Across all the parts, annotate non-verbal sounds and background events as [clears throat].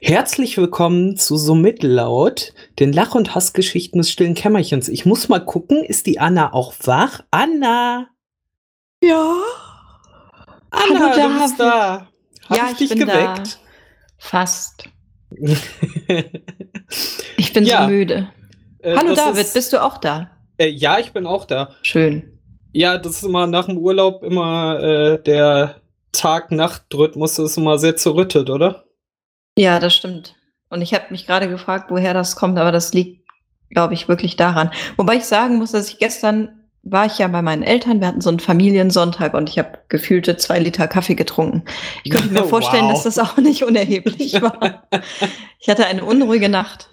Herzlich willkommen zu So Mittellaut, den Lach- und Hassgeschichten des stillen Kämmerchens. Ich muss mal gucken, ist die Anna auch wach? Anna! Ja. Anna, Hallo, du bist da. Hab ja, ich ich, dich bin geweckt? da. Fast. [laughs] Ich bin Ja, so müde. Äh, Hallo David, ist, bist du auch da? äh, ja, ich bin auch da. Schön. Ja, das ist immer nach dem Urlaub immer äh, der Tag-Nacht-Rhythmus ist immer sehr zerrüttet, oder? Ja, das stimmt. Und ich habe mich gerade gefragt, woher das kommt, aber das liegt, glaube ich, wirklich daran. Wobei ich sagen muss, dass ich gestern war ich ja bei meinen Eltern, wir hatten so einen Familiensonntag und ich habe gefühlte zwei Liter Kaffee getrunken. Ich könnte mir [laughs] vorstellen, Wow. dass das auch nicht unerheblich war. [laughs] Ich hatte eine unruhige Nacht.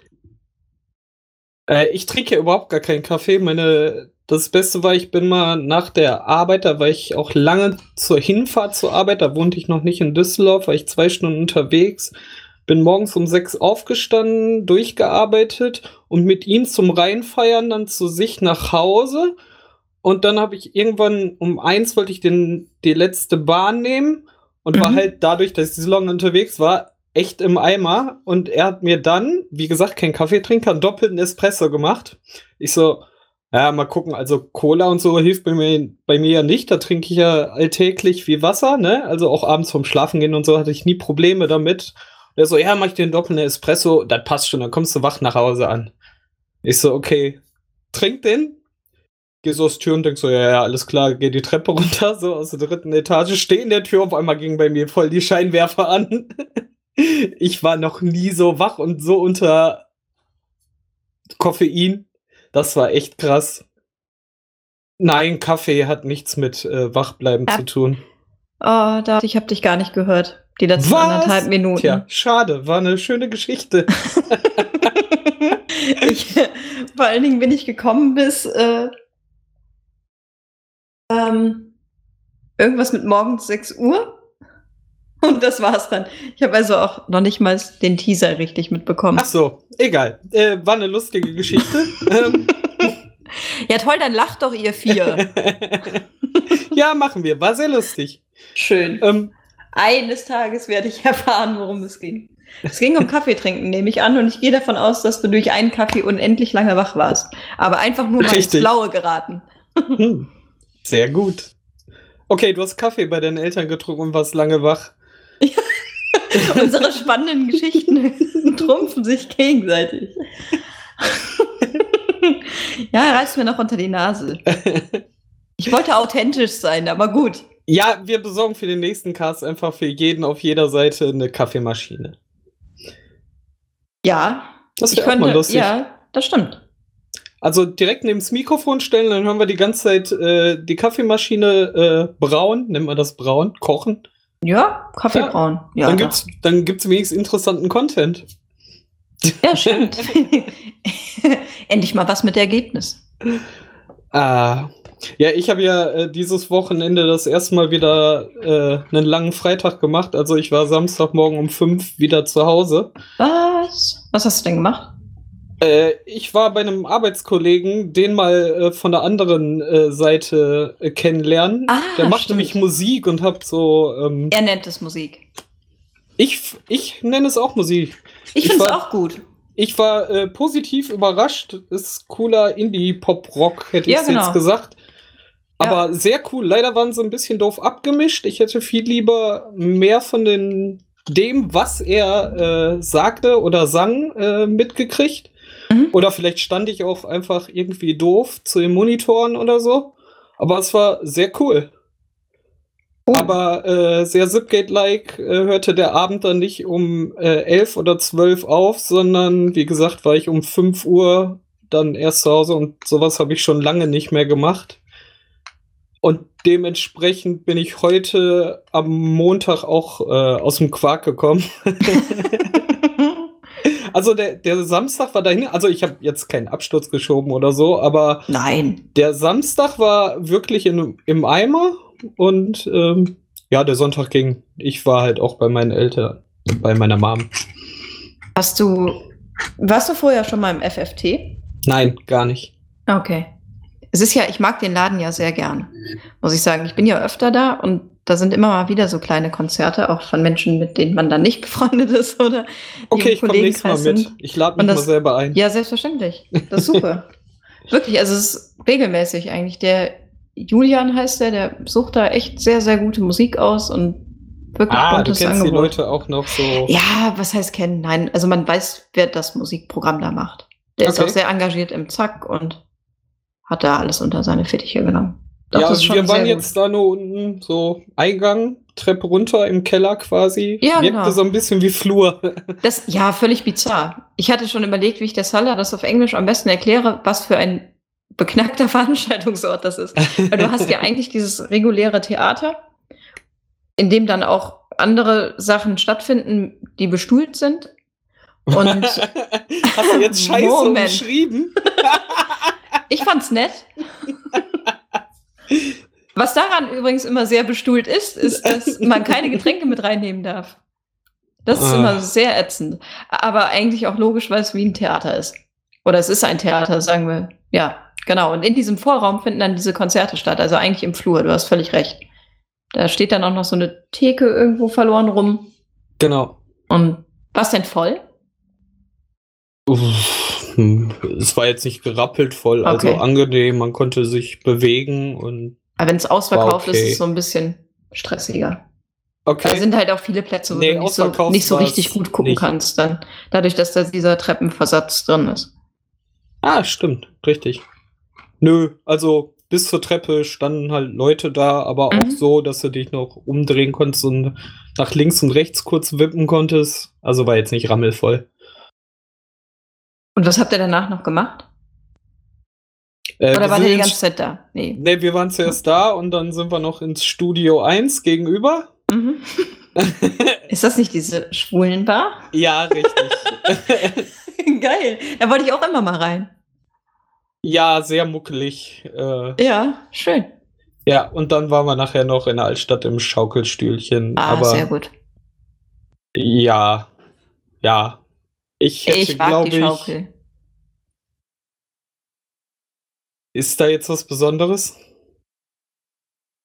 Äh, ich trinke ja überhaupt gar keinen Kaffee. Meine, das Beste war, ich bin mal nach der Arbeit, da war ich auch lange zur Hinfahrt zur Arbeit, da wohnte ich noch nicht in Düsseldorf, war ich zwei Stunden unterwegs, bin morgens um sechs aufgestanden, durchgearbeitet und mit ihm zum Reinfeiern dann zu sich nach Hause. Und dann habe ich irgendwann um eins wollte ich den, die letzte Bahn nehmen und war Mhm. halt dadurch, dass ich so lange unterwegs war, echt im Eimer. Und er hat mir dann, wie gesagt, kein Kaffeetrinker, einen doppelten Espresso gemacht. Ich so, ja, mal gucken, also Cola und so hilft bei mir, bei mir ja nicht. Da trinke ich ja alltäglich wie Wasser, ne? Also auch abends vorm Schlafen gehen und so hatte ich nie Probleme damit. Und er so, ja, mach ich dir einen doppelten Espresso, das passt schon, dann kommst du wach nach Hause an. Ich so, okay, trink den. Geh so aus Tür und denk so, ja, ja, alles klar, geh die Treppe runter, so aus der dritten Etage, steh in der Tür, auf einmal ging bei mir voll die Scheinwerfer an. [laughs] Ich war noch nie so wach und so unter Koffein. Das war echt krass. Nein, Kaffee hat nichts mit äh, Wachbleiben Ah. zu tun. Oh, David, ich habe dich gar nicht gehört. Die letzten Was? anderthalb Minuten. Tja, schade, war eine schöne Geschichte. [laughs] ich, vor allen Dingen bin ich gekommen bis äh, ähm, irgendwas mit morgens 6 Uhr. Und das war's dann. Ich habe also auch noch nicht mal den Teaser richtig mitbekommen. Ach so, egal. Äh, war eine lustige Geschichte. [laughs] ähm, Ja, toll, dann lacht doch ihr vier. [laughs] ja, machen wir. War sehr lustig. Schön. Ähm, Eines Tages werde ich [laughs] erfahren, worum es ging. Es ging um Kaffee trinken, nehme ich an, und ich gehe davon aus, dass du durch einen Kaffee unendlich lange wach warst. Aber einfach nur mal ins. Blaue geraten. hm, sehr gut. Okay, du hast Kaffee bei deinen Eltern getrunken und warst lange wach. [laughs] Unsere spannenden Geschichten [laughs] trumpfen sich gegenseitig. ja, reißt mir noch unter die Nase. Ich wollte authentisch sein, aber gut. Ja, wir besorgen für den nächsten Cast einfach für jeden auf jeder Seite eine Kaffeemaschine. Ja, Das wäre auch mal lustig. Ja, das stimmt. Also direkt neben das Mikrofon stellen, dann hören wir die ganze Zeit äh, die Kaffeemaschine äh, brauen, nennt man das brauen, kochen. Ja, Kaffee Ja. brauen. Ja, dann gibt's, dann gibt's wenigstens interessanten Content. ja stimmt. [laughs] Endlich mal was mit Ergebnis. [laughs] Ah. Ja, ich habe ja äh, dieses Wochenende das erste Mal wieder äh, einen langen Freitag gemacht. Also ich war Samstagmorgen um fünf wieder zu Hause. Was? Was hast du denn gemacht? Äh, ich war bei einem Arbeitskollegen, den mal äh, von der anderen äh, Seite kennenlernen. Ah, der macht stimmt. nämlich Musik und hab so. Ähm, Er nennt es Musik. ich, ich nenne es auch Musik. Ich Ich finde es auch gut. Ich war äh, positiv überrascht. Ist cooler Indie-Pop-Rock, hätte ich Ja, genau. jetzt gesagt. Aber sehr cool. Leider waren sie ein bisschen doof abgemischt. Ich hätte viel lieber mehr von den, dem, was er äh, sagte oder sang, äh, mitgekriegt. Mhm. Oder vielleicht stand ich auch einfach irgendwie doof zu den Monitoren oder so. Aber es war sehr cool. Oh. Aber äh, sehr Zipgate-like äh, hörte der Abend dann nicht um äh, 11 oder 12 auf, sondern wie gesagt, war ich um 5 Uhr dann erst zu Hause und sowas habe ich schon lange nicht mehr gemacht. Und dementsprechend bin ich heute am Montag auch äh, aus dem Quark gekommen. [laughs] Also der, der Samstag war dahin, also ich habe jetzt keinen Absturz geschoben oder so, aber Nein. der Samstag war wirklich in, im Eimer und ähm, ja, der Sonntag ging. Ich war halt auch bei meinen Eltern, bei meiner Mom. Hast du. Warst du vorher schon mal im FFT? Nein, gar nicht. Okay. Es ist ja, ich mag den Laden ja sehr gern, muss ich sagen. Ich bin ja öfter da und da sind immer mal wieder so kleine Konzerte, auch von Menschen, mit denen man dann nicht [laughs] befreundet ist oder die Okay, ich komme nächstes Mal mit. sind. Ich lade mich Und mal das- selber ein. Ja, selbstverständlich. Das ist super. [laughs] Wirklich, also es ist regelmäßig eigentlich. Der Julian heißt der, der sucht da echt sehr, sehr gute Musik aus und wirklich ah, du buntes kennst die Angebot. Leute auch noch so. Ja, was heißt kennen? Nein, also man weiß, wer das Musikprogramm da macht. Der ist Okay. auch sehr engagiert im Zack und hat da alles unter seine Fittiche genommen. Doch, ja, also wir waren jetzt da nur unten, so Eingang, Treppe runter im Keller quasi. Ja, Wirkte genau. so ein bisschen wie Flur. [laughs] Das, ja, völlig bizarr. Ich hatte schon überlegt, wie ich der Salah das auf Englisch am besten erkläre, was für ein beknackter [laughs] Veranstaltungsort das ist. Weil du hast ja [laughs] eigentlich dieses reguläre Theater, in dem dann auch andere Sachen stattfinden, die bestuhlt sind. Und Hast du jetzt Scheiße Moment. umschrieben? Ich fand's nett. [laughs] Was daran übrigens immer sehr bestuhlt ist, ist, dass man keine Getränke mit reinnehmen darf. Das ist Ah. immer sehr ätzend. Aber eigentlich auch logisch, weil es wie ein Theater ist. Oder es ist ein Theater, sagen wir. Ja, genau. Und in diesem Vorraum finden dann diese Konzerte statt. Also eigentlich im Flur. Du hast völlig recht. Da steht dann auch noch so eine Theke irgendwo verloren rum. Genau. Und was denn voll? Uff, Es war jetzt nicht gerappelt voll, also Okay. angenehm, man konnte sich bewegen und Aber wenn es ausverkauft ist, okay. ist es so ein bisschen stressiger. okay. Da sind halt auch viele Plätze, wo Nee, du nicht so, nicht so richtig gut gucken nicht. kannst, dann dadurch, dass da dieser Treppenversatz drin ist. Ah, stimmt, richtig. Nö, also bis zur Treppe standen halt Leute da, aber auch Mhm. so, dass du dich noch umdrehen konntest und nach links und rechts kurz wippen konntest. Also war jetzt nicht rammelvoll. Und was habt ihr danach noch gemacht? Äh, Oder wir war sind der die ganze Zeit da? Nee. Nee, wir waren zuerst da und dann sind wir noch ins Studio 1 gegenüber. Mhm. [laughs] Ist das nicht diese Schwulenbar? ja, richtig. [laughs] Geil. Da wollte ich auch immer mal rein. ja, sehr muckelig. Äh, Ja, schön. ja, und dann waren wir nachher noch in der Altstadt im Schaukelstühlchen. Ah, aber sehr gut. ja, ja. Ich hätte, Ich glaube die ich, ist da jetzt was Besonderes?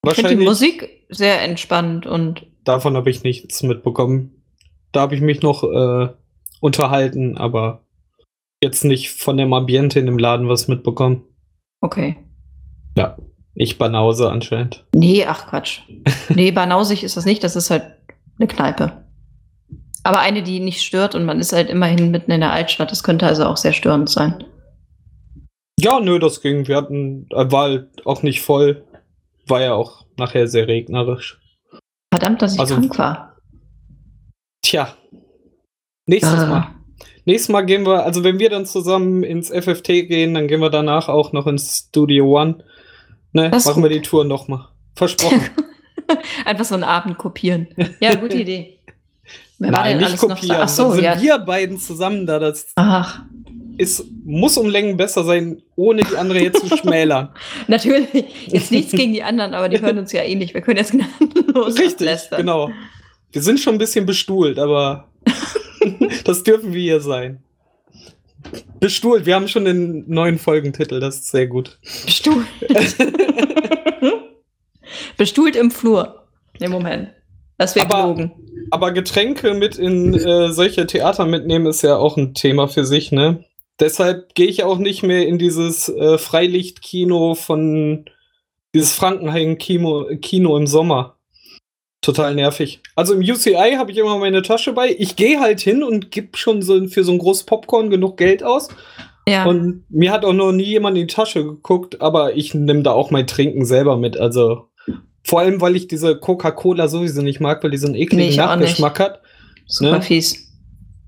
Ich finde die. Musik sehr entspannt und Davon habe ich nichts mitbekommen. Da habe ich mich noch äh, unterhalten, aber jetzt nicht von dem Ambiente in dem Laden was mitbekommen. okay. Ja, ich Banause anscheinend. Nee, ach Quatsch. Nee, banausig ist das nicht, das ist halt eine Kneipe. Aber eine, die nicht stört und man ist halt immerhin mitten in der Altstadt. Das könnte also auch sehr störend sein. Ja, nö, das ging. Wir hatten, äh, war halt auch nicht voll. War ja auch nachher sehr regnerisch. Verdammt, dass ich Also- krank war. Tja. Nächstes Ah. Mal. Nächstes Mal gehen wir, also wenn wir dann zusammen ins FFT gehen, dann gehen wir danach auch noch ins Studio One. Ne, Das machen wir die Tour nochmal. Versprochen. [laughs] Einfach so einen Abend kopieren. Ja, gute [laughs] Idee. Wer Nein, nicht kopieren. Ach so, dann sind ja. wir beiden zusammen da. Das Ach, ist, muss um Längen besser sein, ohne die andere jetzt zu [laughs] schmälern. natürlich. Jetzt nichts gegen die anderen, aber die hören uns ja ähnlich. Wir können jetzt gnadenlos Richtig, ablästern. genau. Wir sind schon ein bisschen bestuhlt, aber [laughs] das dürfen wir hier sein. Bestuhlt, wir haben schon den neuen Folgentitel, das ist sehr gut. Bestuhlt. [laughs] Bestuhlt im Flur. Im Moment. Das wäre gelogen. Aber Getränke mit in äh, solche Theater mitnehmen ist ja auch ein Thema für sich, ne? Deshalb gehe ich auch nicht mehr in dieses äh, Freilichtkino von dieses Frankenhain-Kino Kino im Sommer. Total nervig. Also im UCI habe ich immer meine Tasche bei. Ich gehe halt hin und gebe schon so für so ein großes Popcorn genug Geld aus. Ja. Und mir hat auch noch nie jemand in die Tasche geguckt, aber ich nehme da auch mein Trinken selber mit. Also vor allem, weil ich diese Coca-Cola sowieso nicht mag, weil die so einen ekligen Nee. Nachgeschmack hat. Super ne? fies.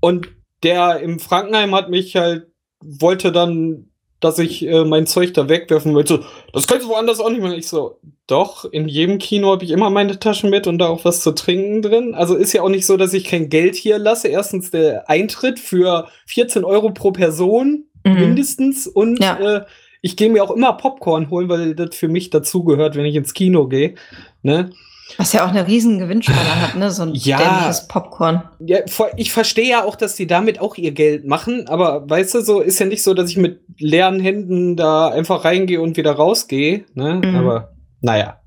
Und der im Frankenheim hat mich halt, wollte dann, dass ich äh, mein Zeug da wegwerfen wollte. So, das kannst du woanders auch nicht machen. Ich so, doch, in jedem Kino habe ich immer meine Taschen mit und da auch was zu trinken drin. Also ist ja auch nicht so, dass ich kein Geld hier lasse. Erstens der Eintritt für 14 Euro pro Person Mhm. mindestens und Ja. äh, ich gehe mir auch immer Popcorn holen, weil das für mich dazugehört, wenn ich ins Kino gehe. Ne? Was ja auch eine riesen Gewinnschale hat, ne? So ein [laughs] Ja. dämliches Popcorn. Ja, ich verstehe ja auch, dass die damit auch ihr Geld machen, aber weißt du, so ist ja nicht so, dass ich mit leeren Händen da einfach reingehe und wieder rausgehe. Ne? Mhm. Aber naja.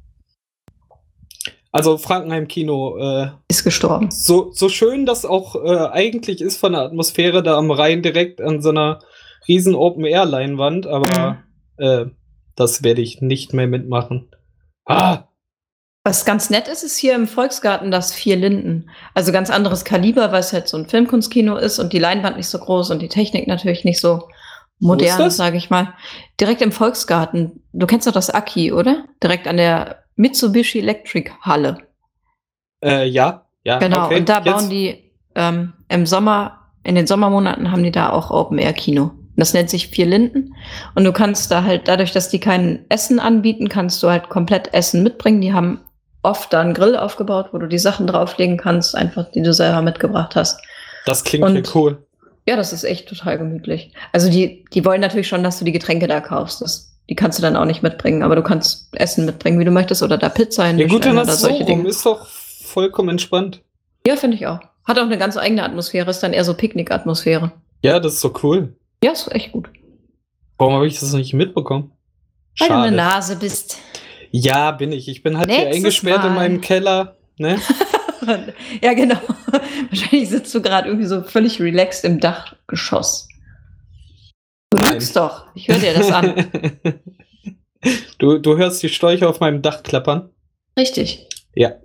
Also Frankenheim-Kino. Äh, Ist gestorben. so, so schön das auch äh, eigentlich ist von der Atmosphäre da am Rhein direkt an so einer riesen Open-Air-Leinwand, aber äh, das werde ich nicht mehr mitmachen. Ah, Was ganz nett ist, ist hier im Volksgarten das Vier Linden. Also ganz anderes Kaliber, weil es halt so ein Filmkunstkino ist und die Leinwand nicht so groß und die Technik natürlich nicht so modern, sage ich mal. Direkt im Volksgarten. Du kennst doch das Aki, oder? Direkt an der Mitsubishi Electric Halle. äh, ja, ja. Genau. okay. Und da Jetzt- bauen die ähm, im Sommer, in den Sommermonaten haben die da auch Open Air Kino. Das nennt sich Vier Linden. Und du kannst da halt, dadurch, dass die kein Essen anbieten, kannst du halt komplett Essen mitbringen. Die haben oft da einen Grill aufgebaut, wo du die Sachen drauflegen kannst, einfach die du selber mitgebracht hast. Das klingt Und- ja cool. Ja, das ist echt total gemütlich. Also die, die wollen natürlich schon, dass du die Getränke da kaufst. Das, die kannst du dann auch nicht mitbringen, aber du kannst Essen mitbringen, wie du möchtest, oder da Pizza Ja hinbestellen gut, dann oder hast du so solche rum. Dinge. Ist doch vollkommen entspannt. Ja, finde ich auch. Hat auch eine ganz eigene Atmosphäre, ist dann eher so Picknick-Atmosphäre. Ja, das ist so cool. Ja, ist echt gut. Warum habe ich das nicht mitbekommen? Weil du eine Schade. Nase bist. Ja, bin ich. Ich bin halt hier Nächstes eingesperrt in Mal. meinem Keller. Ne? [laughs] ja, genau. [laughs] Wahrscheinlich sitzt du gerade irgendwie so völlig relaxed im Dachgeschoss. Du Nein. lügst doch. Ich höre dir das an. [laughs] du, du hörst die Schläuche auf meinem Dach klappern. Richtig. Ja.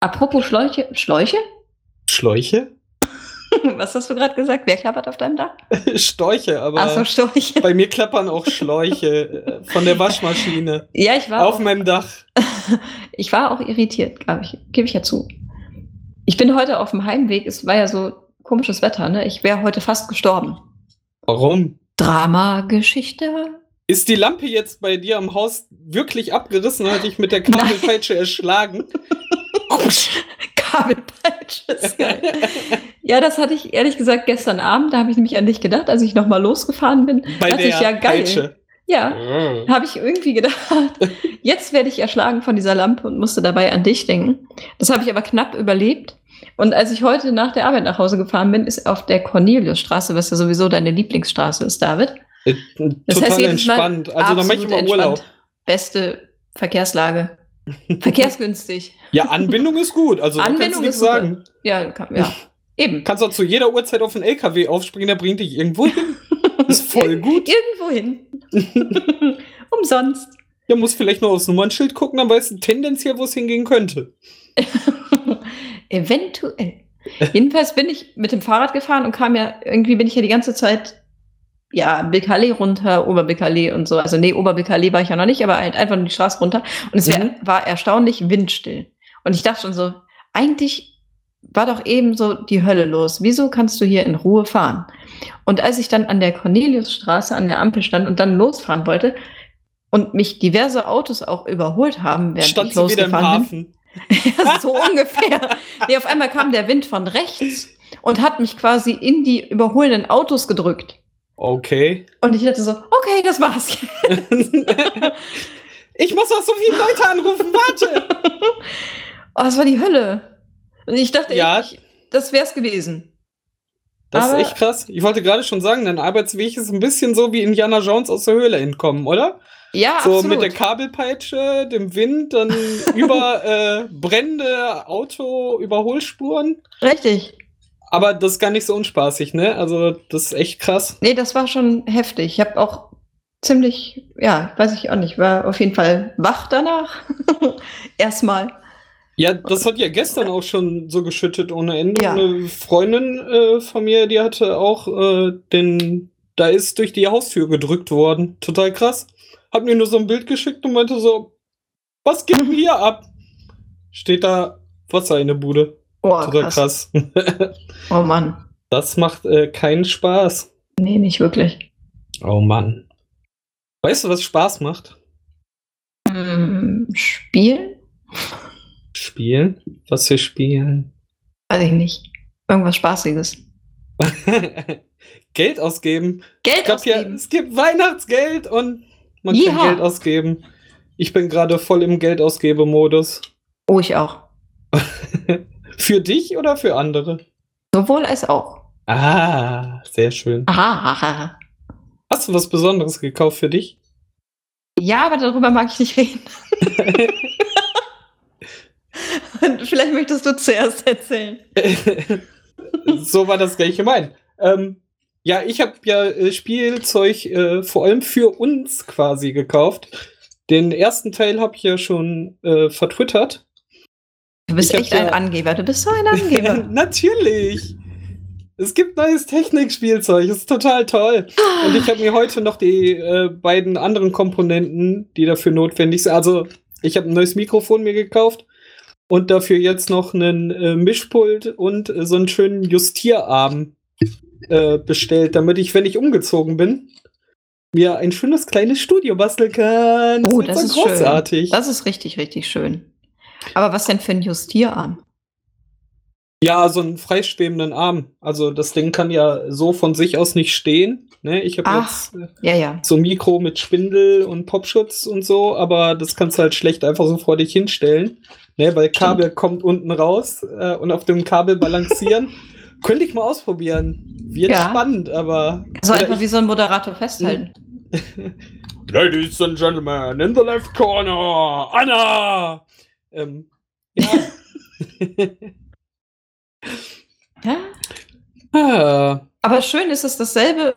Apropos Schläuche. Schläuche? Schläuche? [laughs] Was hast du gerade gesagt? Wer klappert auf deinem Dach? [laughs] Storche, aber Achso, Schläuche. bei mir klappern auch Schläuche äh, von der Waschmaschine [laughs] Ja, ich war, auf auch, meinem Dach. ich war auch irritiert, glaube ich. Gebe ich ja zu. Ich bin heute auf dem Heimweg. Es war ja so komisches Wetter, ne? Ich wäre heute fast gestorben. Warum? Drama-Geschichte? Ist die Lampe jetzt bei dir am Haus wirklich abgerissen? Hat dich mit der Kabelpeitsche erschlagen? Kabelpeitsche ist geil. ja, das hatte ich ehrlich gesagt gestern Abend. Da habe ich nämlich an dich gedacht, als ich nochmal losgefahren bin. Bei der ich, ja, geil. Peitsche. Ja, Mm. habe ich irgendwie gedacht, jetzt werde ich erschlagen von dieser Lampe und musste dabei an dich denken. Das habe ich aber knapp überlebt. Und als ich heute nach der Arbeit nach Hause gefahren bin, ist auf der Corneliusstraße, was ja sowieso deine Lieblingsstraße ist, David. Äh, Das Total heißt, jedes Mal entspannt. Also da mache ich Urlaub. Beste Verkehrslage. [laughs] Verkehrsgünstig. Ja, Anbindung ist gut. Also kannst Anbindung du nichts ist sagen. Ja, kann, ja. eben. Kannst auch zu jeder Uhrzeit auf den LKW aufspringen, der bringt dich irgendwo hin. [laughs] Ist voll gut. Irgendwo hin. [laughs] Umsonst. Ja, muss vielleicht noch aufs Nummernschild gucken, dann weißt du tendenziell, wo es hingehen könnte. Eventuell. Jedenfalls bin ich mit dem Fahrrad gefahren und kam ja, irgendwie bin ich ja die ganze Zeit, ja, Bilkallee runter, Oberbilkallee und so. Also nee, Oberbilkallee war ich ja noch nicht, aber halt einfach nur die Straße runter. Und es wär, Mhm. war erstaunlich windstill. Und ich dachte schon so, eigentlich war doch eben so die Hölle los. Wieso kannst du hier in Ruhe fahren? Und als ich dann an der Corneliusstraße an der Ampel stand und dann losfahren wollte und mich diverse Autos auch überholt haben, während Stand ich losgefahren bin. [laughs] Ja, so ungefähr. Nee, auf einmal kam der Wind von rechts und hat mich quasi in die überholenden Autos gedrückt. Okay. Und ich dachte so, okay, das war's. [laughs] ich muss doch so viele Leute anrufen, warte! [laughs] Oh, das war die Hölle. Und ich dachte, Ja. ich, das wär's gewesen. Das Aber- ist echt krass. Ich wollte gerade schon sagen, dein Arbeitsweg ist ein bisschen so wie Indiana Jones aus der Höhle entkommen, oder? Ja, so absolut. mit der Kabelpeitsche, dem Wind, dann über [laughs] äh, brennende Auto-Überholspuren. Richtig. Aber das ist gar nicht so unspaßig, ne? Also, das ist echt krass. Nee, das war schon heftig. Ich habe auch ziemlich, ja, weiß ich auch nicht, war auf jeden Fall wach danach. [laughs] Erstmal. Ja, das hat ja gestern auch schon so geschüttet ohne Ende. Ja. Eine Freundin äh, von mir, die hatte auch äh, den, da ist durch die Haustür gedrückt worden. Total krass. Hat mir nur so ein Bild geschickt und meinte so, was geht denn hier ab? Steht da Wasser in der Bude. Oh, Total krass. krass. [laughs] Oh Mann. Das macht äh, keinen Spaß. Nee, nicht wirklich. Oh Mann. Weißt du, was Spaß macht? Hm, Spiel? Spielen? Was für Spielen? Weiß ich nicht. Irgendwas Spaßiges. [laughs] Geld ausgeben. Geld Es, gab ja, ausgeben. es gibt Weihnachtsgeld und man kann Ja. Geld ausgeben. Ich bin gerade voll im Geldausgebemodus. Oh, ich auch. [laughs] Für dich oder für andere? Sowohl als auch. Ah, sehr schön. Aha. Hast du was Besonderes gekauft für dich? Ja, aber darüber mag ich nicht reden. [laughs] [laughs] Vielleicht möchtest du zuerst erzählen. [laughs] so war das gleich gemeint. Ähm, ja, ich habe ja äh, Spielzeug äh, vor allem für uns quasi gekauft. Den ersten Teil habe ich ja schon äh, vertwittert. Du bist ich echt ein ja Angeber. Du bist so ein [laughs] Angeber. Natürlich. Es gibt neues Technikspielzeug. Ist total toll. Und ich habe mir heute noch die äh, beiden anderen Komponenten, die dafür notwendig sind. Also, ich habe ein neues Mikrofon mir gekauft und dafür jetzt noch einen äh, Mischpult und äh, so einen schönen Justierarm äh, bestellt, damit ich, wenn ich umgezogen bin, mir ein schönes kleines Studio basteln kann. Das oh, das ist großartig. Schön. Das ist richtig, richtig schön. Aber was denn für ein Justierarm? Ja, so einen freischwebenden Arm. Also das Ding kann ja so von sich aus nicht stehen. Ne? Ich habe jetzt äh, ja, ja. so ein Mikro mit Spindel und Popschutz und so, aber das kannst du halt schlecht einfach so vor dich hinstellen. Ne? Weil Kabel Stimmt. kommt unten raus äh, und auf dem Kabel balancieren. [laughs] Könnte ich mal ausprobieren. Wird ja. spannend, aber. So einfach wie so ein Moderator festhalten. [laughs] Ladies and Gentlemen, in the left corner, Anna! Ähm, ja. Ja. Ah. Aber schön ist es dasselbe.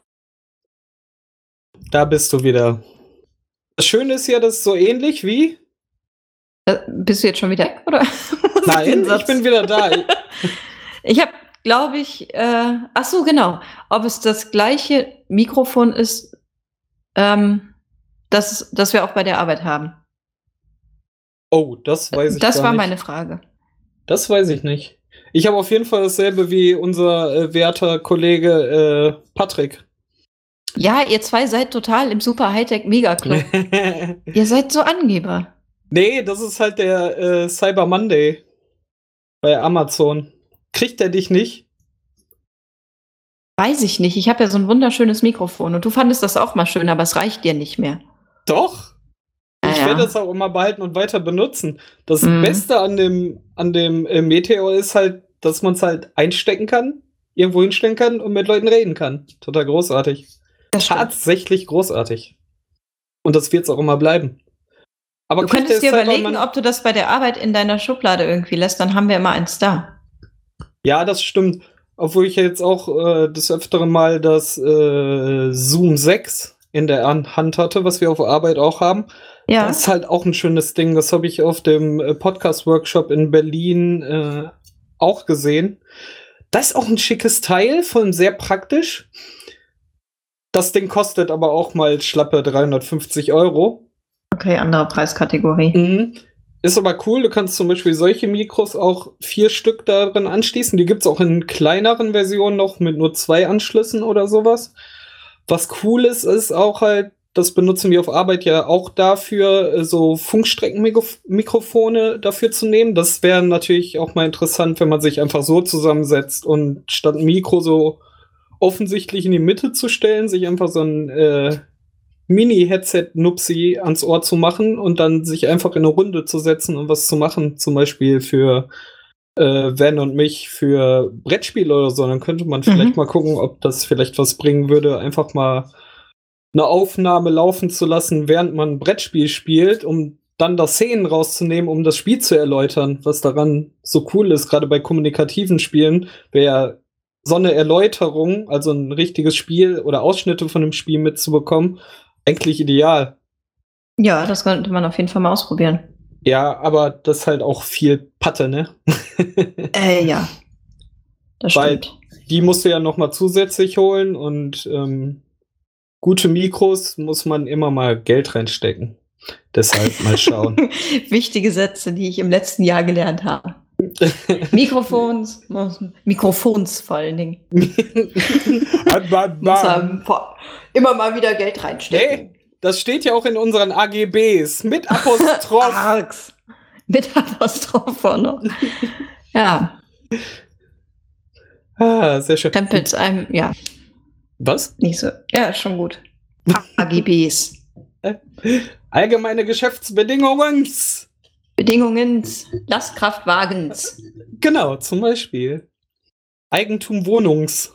Da bist du wieder. Das Schöne ist ja, das ist so ähnlich wie. Äh, bist du jetzt schon wieder weg, oder? [laughs] Nein, ich bin wieder da. [laughs] ich habe, glaube ich, äh, ach so, genau. Ob es das gleiche Mikrofon ist, ähm, das, das wir auch bei der Arbeit haben. Oh, das weiß ich Das war nicht. meine Frage. Das weiß ich nicht. Ich habe auf jeden Fall dasselbe wie unser äh, werter Kollege äh, Patrick. Ja, ihr zwei seid total im super Hightech Mega Club. [laughs] ihr seid so Angeber. Nee, das ist halt der äh, Cyber Monday bei Amazon. Kriegt er dich nicht? Weiß ich nicht. Ich habe ja so ein wunderschönes Mikrofon und du fandest das auch mal schön, aber es reicht dir nicht mehr. Doch. Ich ja, werde es auch immer behalten und weiter benutzen. Das mhm. Beste an dem, an dem äh, Meteor ist halt, dass man es halt einstecken kann, irgendwo hinstellen kann und mit Leuten reden kann. Total großartig. Tatsächlich großartig. Und das wird es auch immer bleiben. Aber du könntest dir überlegen, ob du das bei der Arbeit in deiner Schublade irgendwie lässt, dann haben wir immer eins da. Ja, das stimmt. Obwohl ich jetzt auch äh, des Öfteren mal das äh, Zoom 6 in der Hand hatte, was wir auf Arbeit auch haben. Ja. Das ist halt auch ein schönes Ding. Das habe ich auf dem äh, Podcast-Workshop in Berlin äh, auch gesehen. Das ist auch ein schickes Teil, von sehr praktisch. Das Ding kostet aber auch mal schlappe 350 Euro. Okay, andere Preiskategorie. Mhm. Ist aber cool, du kannst zum Beispiel solche Mikros auch vier Stück darin anschließen. Die gibt es auch in kleineren Versionen noch mit nur zwei Anschlüssen oder sowas. Was cool ist, ist auch halt, das benutzen wir auf Arbeit ja auch dafür, äh, so Funkstreckenmikrofone dafür zu nehmen. Das wäre natürlich auch mal interessant, wenn man sich einfach so zusammensetzt und statt ein Mikro so offensichtlich in die Mitte zu stellen, sich einfach so ein äh, Mini-Headset-Nupsi ans Ohr zu machen und dann sich einfach in eine Runde zu setzen und was zu machen, zum Beispiel für äh, Van und mich für Brettspiele oder so, dann könnte man vielleicht mhm. mal gucken, ob das vielleicht was bringen würde, einfach mal eine Aufnahme laufen zu lassen, während man ein Brettspiel spielt, um dann da Szenen rauszunehmen, um das Spiel zu erläutern, was daran so cool ist, gerade bei kommunikativen Spielen, wäre so eine Erläuterung, also ein richtiges Spiel oder Ausschnitte von dem Spiel mitzubekommen, eigentlich ideal. Ja, das könnte man auf jeden Fall mal ausprobieren. Ja, aber das ist halt auch viel Patte, ne? [laughs] äh, ja. Das Weil stimmt. Die musst du ja noch mal zusätzlich holen und ähm, gute Mikros muss man immer mal Geld reinstecken. Deshalb mal schauen. [laughs] Wichtige Sätze, die ich im letzten Jahr gelernt habe. [laughs] Mikrofons, Mikrofons vor allen Dingen. [laughs] immer mal wieder Geld reinstecken. Hey, das steht ja auch in unseren AGBs mit Apostroph. Arx. Mit Apostroph vorne. ja. Ah, sehr schön. Tempels einem, ja. Was? Nicht so. Ja, schon gut. AGBs. [laughs] Allgemeine Geschäftsbedingungen. Bedingungen Lastkraftwagens. Genau, zum Beispiel. Eigentum Wohnungs.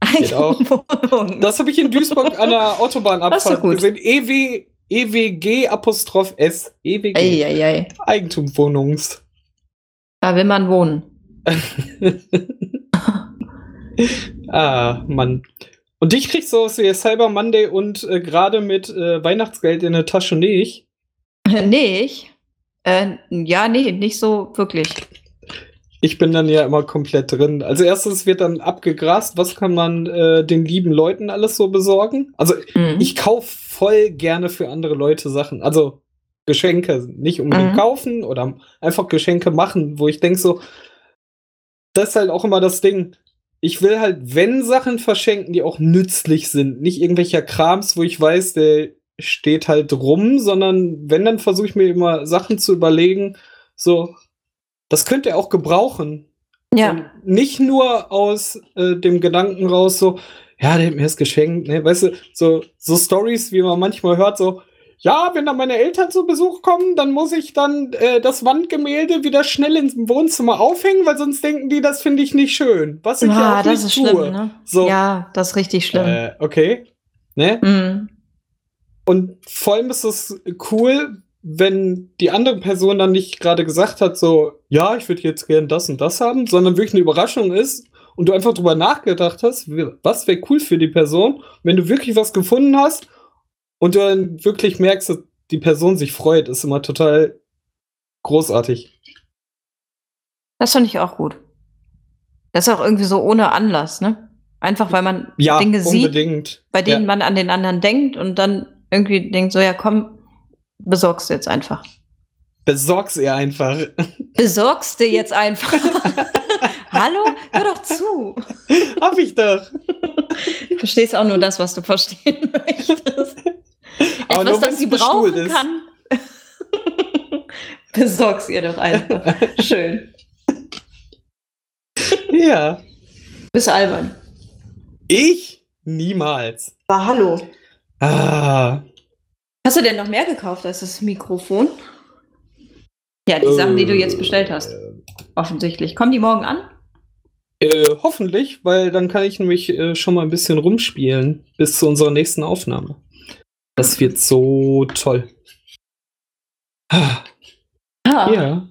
Eigentum. Das habe ich in Duisburg an der Autobahnabfahrt [laughs] gesehen. EW, EWG Apostroph S. EWG. Ei, ei, ei. Eigentum Wohnungs. Da will man wohnen. [laughs] ah, Mann. Und dich kriegst du aus wie Cyber Monday und äh, gerade mit äh, Weihnachtsgeld in der Tasche nicht? [laughs] nicht? Äh, ja, nee, nicht so wirklich. Ich bin dann ja immer komplett drin. Also erstes wird dann abgegrast, was kann man äh, den lieben Leuten alles so besorgen? Also mhm. ich kaufe voll gerne für andere Leute Sachen. Also Geschenke nicht unbedingt mhm. kaufen oder einfach Geschenke machen, wo ich denke so, das ist halt auch immer das Ding. Ich will halt, wenn Sachen verschenken, die auch nützlich sind. Nicht irgendwelcher Krams, wo ich weiß, der steht halt rum, sondern wenn, dann versuche ich mir immer Sachen zu überlegen, so, das könnt ihr auch gebrauchen. Ja. Und nicht nur aus äh, dem Gedanken raus, so, ja, der hat mir das geschenkt, ne, weißt du, so, so Stories, wie man manchmal hört, so, ja, wenn dann meine Eltern zu Besuch kommen, dann muss ich dann äh, das Wandgemälde wieder schnell ins Wohnzimmer aufhängen, weil sonst denken die, das finde ich nicht schön. Was ich ah, ja auch das ist tue. Schlimm, ne? so, ja, das ist richtig schlimm. Äh, okay. Ne? Mhm. Und vor allem ist es cool, wenn die andere Person dann nicht gerade gesagt hat, so, ja, ich würde jetzt gern das und das haben, sondern wirklich eine Überraschung ist und du einfach drüber nachgedacht hast, was wäre cool für die Person, wenn du wirklich was gefunden hast und du dann wirklich merkst, dass die Person sich freut, ist immer total großartig. Das finde ich auch gut. Das ist auch irgendwie so ohne Anlass, ne? Einfach weil man ja, Dinge unbedingt. sieht, bei denen ja. man an den anderen denkt und dann irgendwie denkt, so ja, komm, besorgst du jetzt einfach. Besorgst ihr einfach. [laughs] Besorgst du jetzt einfach. [laughs] Hallo? Hör doch zu. Hab ich doch. Du verstehst auch nur das, was du verstehen möchtest. [laughs] Aber Etwas, das sie brauchen ist. kann. [laughs] Besorg's ihr doch einfach. [laughs] Schön. Ja. Bist albern. Ich? Niemals. War hallo. Ah. Hast du denn noch mehr gekauft als das Mikrofon? Ja, die äh, Sachen, die du jetzt bestellt hast. Offensichtlich. Kommen die morgen an? Äh, hoffentlich, weil dann kann ich nämlich äh, schon mal ein bisschen rumspielen bis zu unserer nächsten Aufnahme. Das wird so toll. Ah. Ja.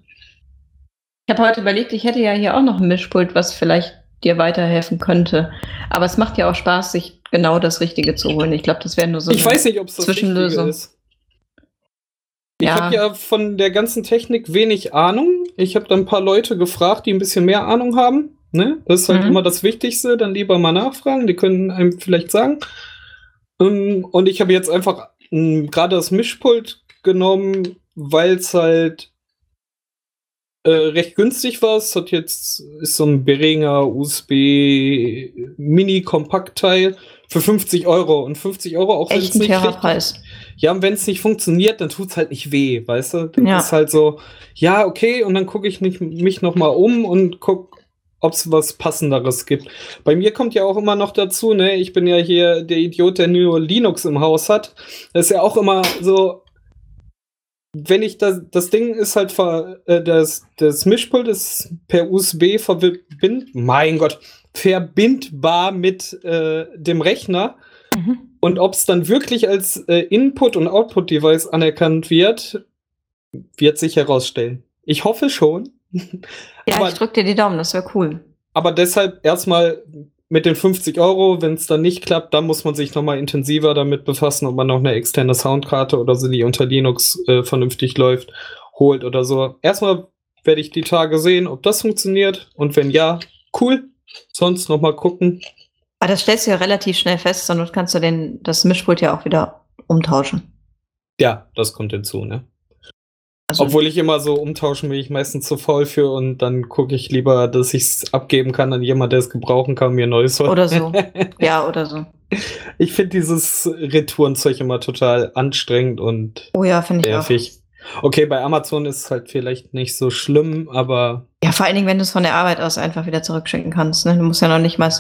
Ich habe heute überlegt, ich hätte ja hier auch noch ein Mischpult, was vielleicht dir weiterhelfen könnte. Aber es macht ja auch Spaß, sich genau das Richtige zu holen. Ich glaube, das wäre nur so ich eine weiß nicht, ob's das Zwischenlösung. Ist. Ich ja. habe ja von der ganzen Technik wenig Ahnung. Ich habe dann ein paar Leute gefragt, die ein bisschen mehr Ahnung haben. Ne? Das ist halt mhm. immer das Wichtigste. Dann lieber mal nachfragen. Die können einem vielleicht sagen. Ähm, und ich habe jetzt einfach ähm, gerade das Mischpult genommen, weil es halt äh, recht günstig war. Es hat jetzt ist so ein Behringer USB Mini Kompaktteil für 50 Euro und 50 Euro auch echt ein fairer Preis. Ja, und wenn es nicht funktioniert, dann tut es halt nicht weh, weißt du? Dann ja. ist halt so, ja, okay, und dann gucke ich mich, mich noch mal um und guck, ob es was passenderes gibt. Bei mir kommt ja auch immer noch dazu, ne, ich bin ja hier der Idiot, der nur Linux im Haus hat. Das ist ja auch immer so, wenn ich das, das Ding ist halt, ver, äh, das, das Mischpult ist per USB verbind, mein Gott, verbindbar mit äh, dem Rechner. Mhm. Und ob es dann wirklich als äh, Input- und Output-Device anerkannt wird, wird sich herausstellen. Ich hoffe schon. Ja, aber, ich drücke dir die Daumen, das wäre cool. Aber deshalb erstmal mit den 50 Euro, wenn es dann nicht klappt, dann muss man sich nochmal intensiver damit befassen, ob man noch eine externe Soundkarte oder so, die unter Linux äh, vernünftig läuft, holt oder so. Erstmal werde ich die Tage sehen, ob das funktioniert und wenn ja, cool. Sonst nochmal gucken. Aber das stellst du ja relativ schnell fest, sondern kannst du den, das Mischpult ja auch wieder umtauschen. Ja, das kommt hinzu, ne? Also, Obwohl ich immer so umtauschen will, ich meistens zu faul für und dann gucke ich lieber, dass ich es abgeben kann an jemand, der es gebrauchen kann, mir neues holen. Oder so. [laughs] ja, oder so. Ich finde dieses Retourenzeug immer total anstrengend und oh ja, ich nervig. Auch. Okay, bei Amazon ist es halt vielleicht nicht so schlimm, aber. Ja, vor allen Dingen, wenn du es von der Arbeit aus einfach wieder zurückschicken kannst. Ne? Du musst ja noch nicht mal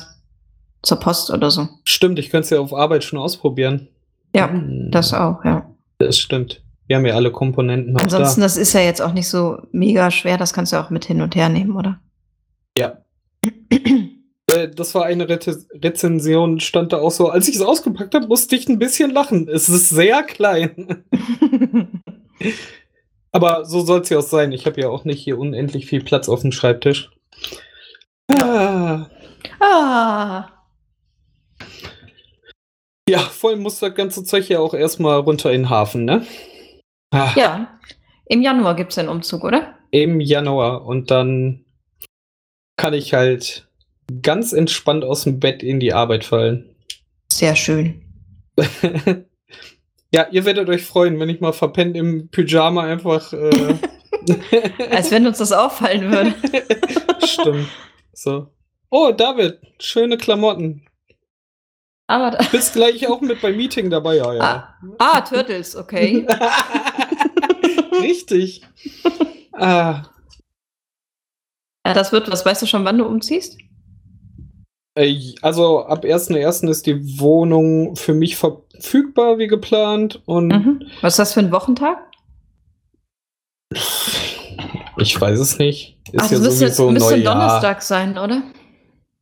zur Post oder so. Stimmt, ich könnte es ja auf Arbeit schon ausprobieren. Ja, hm. das auch, ja. Das stimmt. Wir haben ja alle Komponenten. Ansonsten, da. das ist ja jetzt auch nicht so mega schwer, das kannst du auch mit hin und her nehmen, oder? Ja. Äh, das war eine Re Rezension, stand da auch so. Als ich es ausgepackt habe, musste ich ein bisschen lachen. Es ist sehr klein. [laughs] Aber so soll es ja auch sein. Ich habe ja auch nicht hier unendlich viel Platz auf dem Schreibtisch. Ah. Ah. Ja, vor allem muss das ganze Zeug ja auch erstmal runter in den Hafen, ne? Ah. Ja. Im Januar gibt es den Umzug, oder? Im Januar. Und dann kann ich halt ganz entspannt aus dem Bett in die Arbeit fallen. Sehr schön. [laughs] ja, ihr werdet euch freuen, wenn ich mal verpennt im Pyjama einfach. Äh [laughs] Als wenn uns das auffallen würde. [laughs] Stimmt. So. Oh, David, schöne Klamotten. Aber du bist gleich auch mit beim Meeting dabei, ja, ja. Ah, ah Turtles, okay. [laughs] Richtig. ah. Ja, das wird was. Weißt du schon, wann du umziehst? Also ab 1.1. ist die Wohnung für mich verfügbar wie geplant. Und mhm. Was ist das für ein Wochentag? Ich weiß es nicht. Ist Ach, ja sowieso müsste, müsste Donnerstag sein, oder?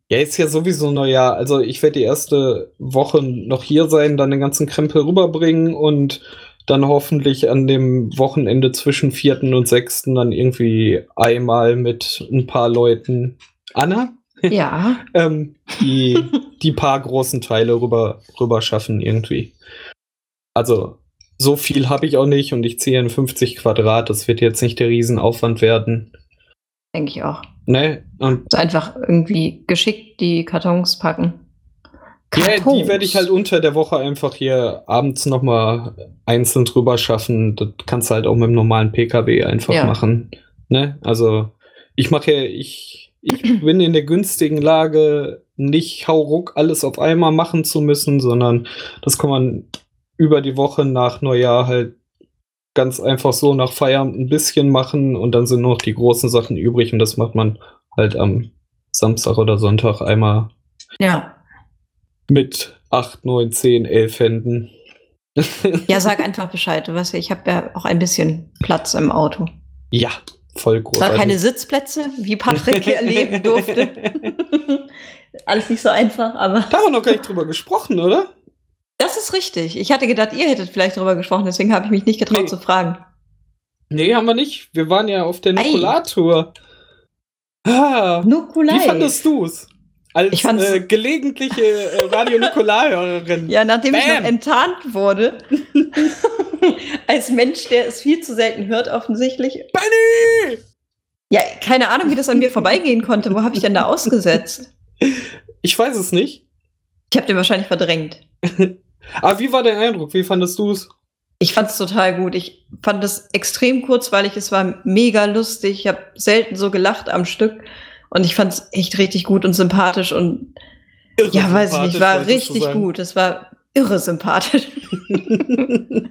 Ja, ist ja sowieso Neujahr. Also ich werde die erste Woche noch hier sein, dann den ganzen Krempel rüberbringen und dann hoffentlich an dem Wochenende zwischen 4. und 6. dann irgendwie einmal mit ein paar Leuten. Anna? Ja. [laughs] ähm, die, die paar großen Teile rüber, rüber schaffen irgendwie. Also so viel habe ich auch nicht und ich ziehe in 50 Quadrat. Das wird jetzt nicht der Riesenaufwand werden. Denke ich auch. Ne? Und so einfach irgendwie geschickt die Kartons packen. Kartons. Ja, die werde ich halt unter der Woche einfach hier abends nochmal einzeln drüber schaffen. Das kannst du halt auch mit dem normalen PKW einfach ja. machen. Ne? Also ich mache ja, ich, ich [clears throat] bin in der günstigen Lage, nicht hauruck alles auf einmal machen zu müssen, sondern das kann man über die Woche nach Neujahr halt ganz einfach so nach Feierabend ein bisschen machen und dann sind nur noch die großen Sachen übrig und das macht man halt am Samstag oder Sonntag einmal. Ja. Mit 8, 9, 10, 11 Händen. ja, sag einfach Bescheid. Du weißt, ich habe ja auch ein bisschen Platz im Auto. Ja, voll groß. Zwar keine Sitzplätze, wie Patrick [laughs] erleben durfte. [laughs] Alles nicht so einfach, aber. Da haben wir noch gar nicht drüber gesprochen, oder? Das ist richtig. Ich hatte gedacht, ihr hättet vielleicht darüber gesprochen, deswegen habe ich mich nicht getraut nee. zu fragen. Nee, haben wir nicht. Wir waren ja auf der Nukulartour. Ah, Nukular. Wie fandest du es? Als ich äh, gelegentliche äh, Radio Nukular-Hörerin. ja, nachdem Bam. ich noch enttarnt wurde. [laughs] als Mensch, der es viel zu selten hört, offensichtlich. Benny! Ja, keine Ahnung, wie das an mir vorbeigehen konnte. Wo habe ich denn da ausgesetzt? Ich weiß es nicht. Ich habe den wahrscheinlich verdrängt. Aber [laughs] wie war dein Eindruck? Wie fandest du es? Ich fand es total gut. Ich fand es extrem kurzweilig. Es war mega lustig. Ich habe selten so gelacht am Stück. Und ich fand es echt richtig gut und sympathisch. Und irre ja, weiß ich nicht, war richtig gut. Es war irre sympathisch. [laughs]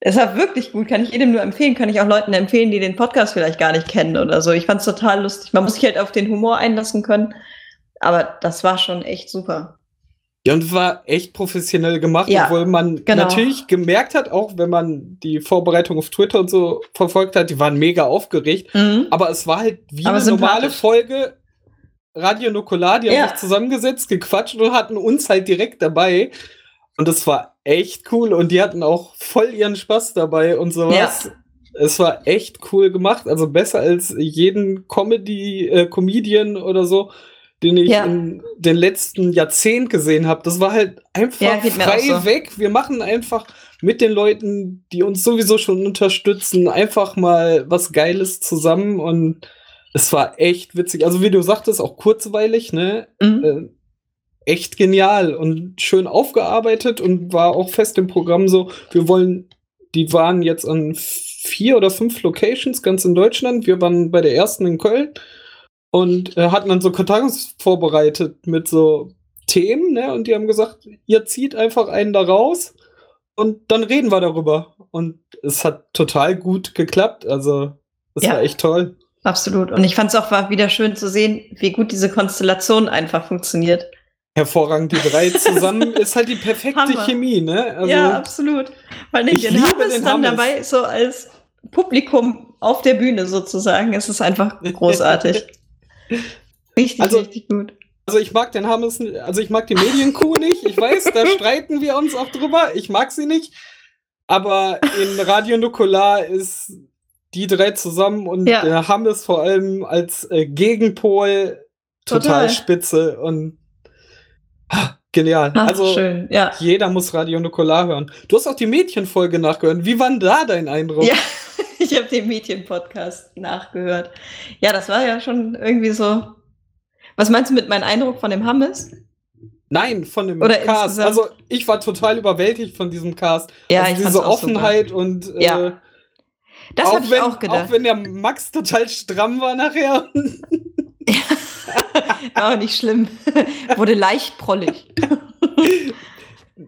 es war wirklich gut. Kann ich jedem nur empfehlen. Kann ich auch Leuten empfehlen, die den Podcast vielleicht gar nicht kennen oder so. Ich fand es total lustig. Man muss sich halt auf den Humor einlassen können. Aber das war schon echt super. Ja, und war echt professionell gemacht, ja, obwohl man genau. natürlich gemerkt hat, auch wenn man die Vorbereitung auf Twitter und so verfolgt hat, die waren mega aufgeregt. Mhm. Aber es war halt wie aber eine normale Folge Radio Nukular, die ja. haben sich zusammengesetzt, gequatscht und hatten uns halt direkt dabei. Und es war echt cool und die hatten auch voll ihren Spaß dabei und sowas. Ja. Es war echt cool gemacht, also besser als jeden Comedy, äh, Comedian oder so den ich ja. in den letzten Jahrzehnt gesehen habe. Das war halt einfach ja, frei so. weg. Wir machen einfach mit den Leuten, die uns sowieso schon unterstützen, einfach mal was Geiles zusammen und es war echt witzig. Also wie du sagtest, auch kurzweilig, ne? Mhm. Äh, echt genial und schön aufgearbeitet und war auch fest im Programm so, wir wollen, die waren jetzt an vier oder fünf Locations ganz in Deutschland. Wir waren bei der ersten in Köln und äh, hatten dann so Kartons vorbereitet mit so Themen, ne? Und die haben gesagt, ihr zieht einfach einen da raus und dann reden wir darüber. Und es hat total gut geklappt. Also, es ja, war echt toll. Absolut. Und ich fand es auch war wieder schön zu sehen, wie gut diese Konstellation einfach funktioniert. Hervorragend, die drei [laughs] zusammen ist halt die perfekte Hammer. Chemie, ne? Also, ja, absolut. Weil ich den Hammes dann Hammes. dabei so als Publikum auf der Bühne sozusagen. Es ist einfach [laughs] großartig. Richtig, also, richtig gut. Also ich mag den Hammes, also ich mag die Medienkuh nicht. Ich weiß, da [laughs] streiten wir uns auch drüber. Ich mag sie nicht. Aber in Radio Nukular ist die drei zusammen und Ja. der Hammes vor allem als äh, Gegenpol total, Total. spitze und ah, genial. Ach, also schön, ja. jeder muss Radio Nukular hören. Du hast auch die Mädchenfolge nachgehört. Wie war da dein Eindruck? Ja, [laughs] ich habe den Mädchen-Podcast nachgehört. Ja, das war ja schon irgendwie so. Was meinst du mit meinem Eindruck von dem Hammes? Nein, von dem Oder Cast. Also ich war total überwältigt von diesem Cast. Ja, also ich diese auch super. Offenheit und äh, Ja, Das habe ich wenn, auch gedacht. Auch wenn der Max total stramm war nachher. [laughs] Auch nicht schlimm. [laughs] Wurde leicht prollig.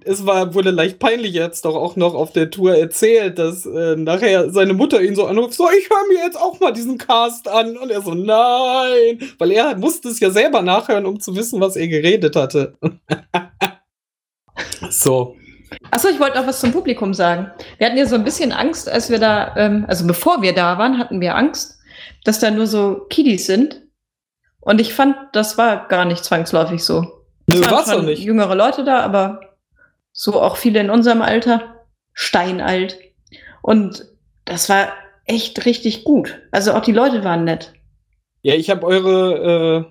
Es war, wurde leicht peinlich jetzt doch auch noch auf der Tour erzählt, dass äh, nachher seine Mutter ihn so anruft, so, ich höre mir jetzt auch mal diesen Cast an. Und er so, nein. Weil er musste es ja selber nachhören, um zu wissen, was er geredet hatte. [laughs] so. Achso, ich wollte noch was zum Publikum sagen. Wir hatten ja so ein bisschen Angst, als wir da, ähm, also bevor wir da waren, hatten wir Angst, dass da nur so Kiddies sind. Und ich fand, das war gar nicht zwangsläufig so. Nö, Es waren war's doch nicht. jüngere Leute da, aber so auch viele in unserem Alter, steinalt. Und das war echt richtig gut. Also auch die Leute waren nett. Ja, ich habe eure,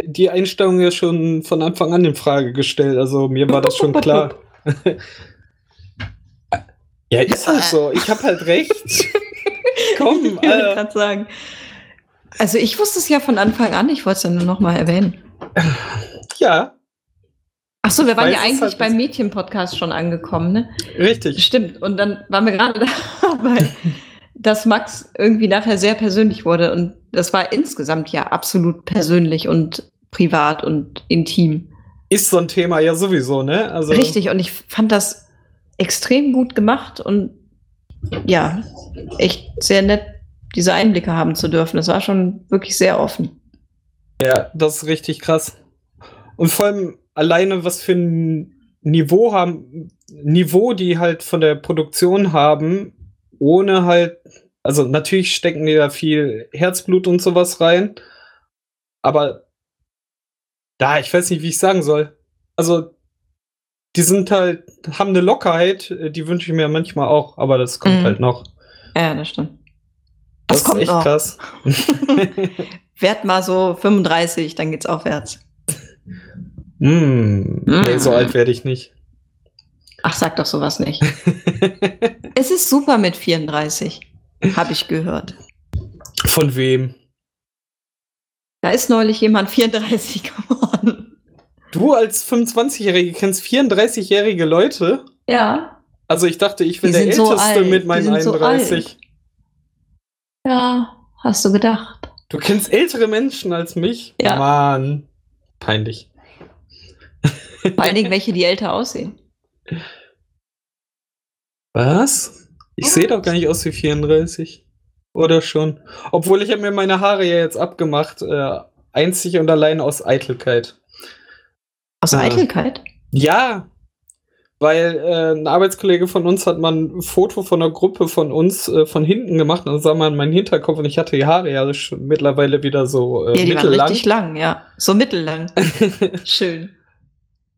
äh, die Einstellung ja schon von Anfang an in Frage gestellt. Also mir war das schon klar. [laughs] ja, ist halt so. Ich habe halt recht. [laughs] Komm, Ich wollte äh, gerade sagen. Also ich wusste es ja von Anfang an, ich wollte es ja nur noch mal erwähnen. ja, Ach so, wir waren ja eigentlich halt beim. Mädchen-Podcast schon angekommen, ne? richtig. Stimmt. Und dann waren wir gerade [laughs] dabei, dass Max irgendwie nachher sehr persönlich wurde. Und das war insgesamt ja absolut persönlich und privat und intim. Ist so ein Thema ja sowieso, ne? Also, Richtig. Und ich fand das extrem gut gemacht und ja, echt sehr nett, diese Einblicke haben zu dürfen. Das war schon wirklich sehr offen. Ja, das ist richtig krass. Und vor allem alleine, was für ein Niveau haben, Niveau die halt von der Produktion haben, ohne halt, also natürlich stecken die da viel Herzblut und sowas rein, aber da, ich weiß nicht, wie ich sagen soll. Also, die sind halt, haben eine Lockerheit, die wünsche ich mir manchmal auch, aber das kommt Mhm. halt noch. Ja, das stimmt. Das, Das, kommt ist echt noch. krass. [laughs] Werd mal so 35, dann geht's aufwärts. Mm, nee, so Mm. alt werde ich nicht. Ach, sag doch sowas nicht. [laughs] es ist super mit 34, habe ich gehört. Von wem? Da ist neulich jemand 34 [laughs] geworden. Du als 25-Jährige kennst 34-jährige Leute? Ja. Also ich dachte, ich bin Die der so Älteste alt, mit meinen sind so 31. Ja, hast du gedacht. du kennst ältere Menschen als mich? Ja. Mann. Peinlich. Vor allen Dingen welche, die älter aussehen. Was? Ich sehe doch gar nicht aus wie 34. Oder schon? Obwohl ich habe mir meine Haare ja jetzt abgemacht. Äh, einzig und allein aus Eitelkeit. Aus Ah. Eitelkeit? Ja, weil äh, ein Arbeitskollege von uns hat mal ein Foto von einer Gruppe von uns äh, von hinten gemacht und dann sah man meinen Hinterkopf und ich hatte die Haare ja schon mittlerweile wieder so äh, ja, die waren mittellang. richtig lang, ja. So mittellang. [laughs] Schön.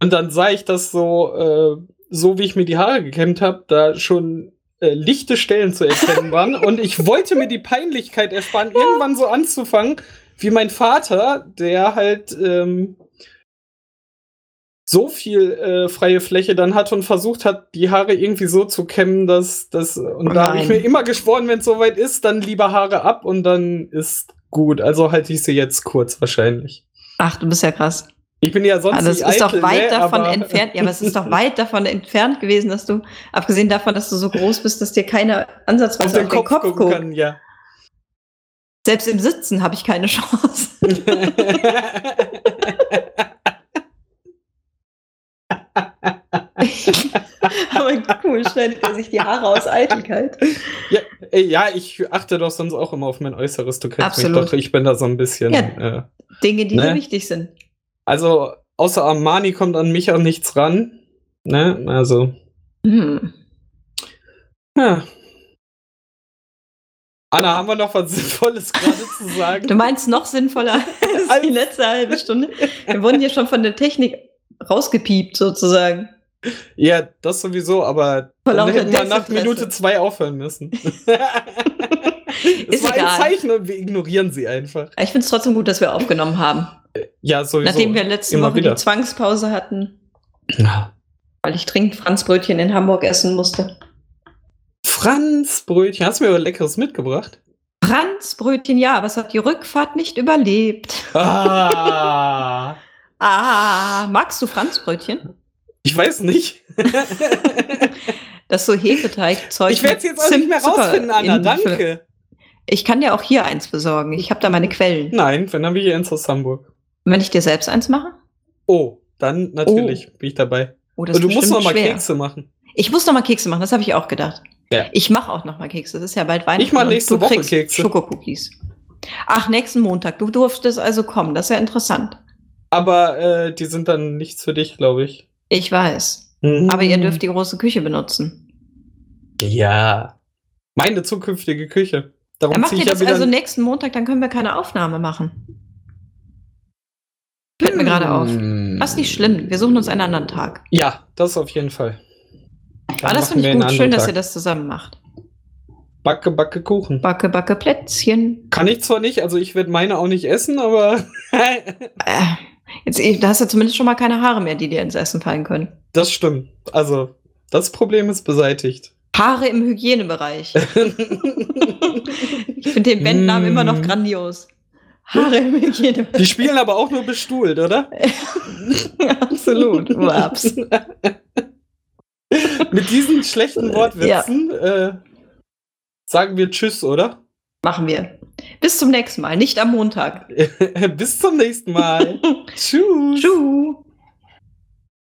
Und dann sah ich das so, äh, so wie ich mir die Haare gekämmt habe, da schon äh, lichte Stellen zu erkennen waren [laughs] und ich wollte mir die Peinlichkeit ersparen, irgendwann so anzufangen wie mein Vater, der halt ähm, so viel äh, freie Fläche dann hat und versucht hat, die Haare irgendwie so zu kämmen, dass das. Und Oh da habe ich mir immer geschworen, wenn es soweit ist, dann lieber Haare ab und dann ist gut. Also halte ich sie jetzt kurz wahrscheinlich. Ach, du bist ja krass. Ich bin ja sonst Also es nicht ist doch eitel, weit ne, davon aber- entfernt. Ja, aber es ist doch [laughs] weit davon entfernt gewesen, dass du, abgesehen davon, dass du so groß bist, dass dir keiner auf ansatzweise den Kopf, gucken guckt. kann, ja. Selbst im Sitzen habe ich keine Chance. [laughs] Aber cool, schneidet er sich die Haare aus Eitelkeit. ja, ja, ich achte doch sonst auch immer auf mein Äußeres. Du kennst Absolut. mich doch. Ich bin da so ein bisschen. Ja. Äh, Dinge, die Ne? dir wichtig sind. Also, außer Armani kommt an mich auch nichts ran. Ne? Also, Hm. ja. Anna, haben wir noch was [laughs] Sinnvolles gerade zu sagen? Du meinst noch sinnvoller [laughs] als die letzte halbe Stunde? Wir wurden hier schon von der Technik rausgepiept, sozusagen. Ja, das sowieso, aber Vor dann hätten wir nach. Minute zwei aufhören müssen. [laughs] [laughs] Ist war ein egal. Zeichen und wir ignorieren sie einfach. Ich finde es trotzdem gut, dass wir aufgenommen haben. Ja, sowieso. Nachdem wir letzte Immer Woche wieder. die Zwangspause hatten, Ja. weil ich dringend Franzbrötchen in Hamburg essen musste. Franz Brötchen, hast du mir aber leckeres mitgebracht? Franzbrötchen, ja, aber es hat die Rückfahrt nicht überlebt. Ah, [laughs] Ah, magst du Franzbrötchen? ich weiß nicht. [laughs] Das ist so Hefeteigzeug. ich werde es jetzt auch nicht mehr rausfinden, Anna. Danke. Ich kann dir auch hier eins besorgen. Ich habe da meine Quellen. Nein, wenn dann wir hier ins aus Hamburg. Und wenn ich dir selbst eins mache? Oh, dann natürlich bin ich dabei. Oh, das Und du musst noch mal schwer. Kekse machen. Ich muss noch mal Kekse machen, das habe ich auch gedacht. Ja. Ich mache auch noch mal Kekse. Das ist ja bald Weihnachten. Ich mach und nächste Woche Kekse. Schokokookies. Ach, nächsten Montag. Du durftest also kommen. Das ist ja interessant. Aber äh, die sind dann nichts für dich, glaube ich. Ich weiß. Aber ihr dürft die große Küche benutzen. Ja. Meine zukünftige Küche. Darum Dann macht ihr das also nächsten Montag, dann können wir keine Aufnahme machen. Fällt mir gerade auf. Hm. Was nicht schlimm. Wir suchen uns einen anderen Tag. Ja, das auf jeden Fall. Dann Aber das finde ich gut. Schön, anderen dass Tag. ihr das zusammen macht. Backe, backe Kuchen. Backe, backe Plätzchen. Kann ich zwar nicht, also ich werde meine auch nicht essen, aber [laughs] Äh, jetzt, da hast du zumindest schon mal keine Haare mehr, die dir ins Essen fallen können. das stimmt. Also, das Problem ist beseitigt. Haare im Hygienebereich. [laughs] Ich finde den Bandnamen immer noch Mm. grandios. Haare im Hygienebereich. Die spielen aber auch nur bestuhlt, oder? [laughs] Absolut. [laughs] Waps. Mit diesen schlechten Wortwitzen äh, sagen wir Tschüss, oder? Machen wir. Bis zum nächsten Mal, nicht am Montag. Bis zum nächsten Mal. Tschüss. Tschüss.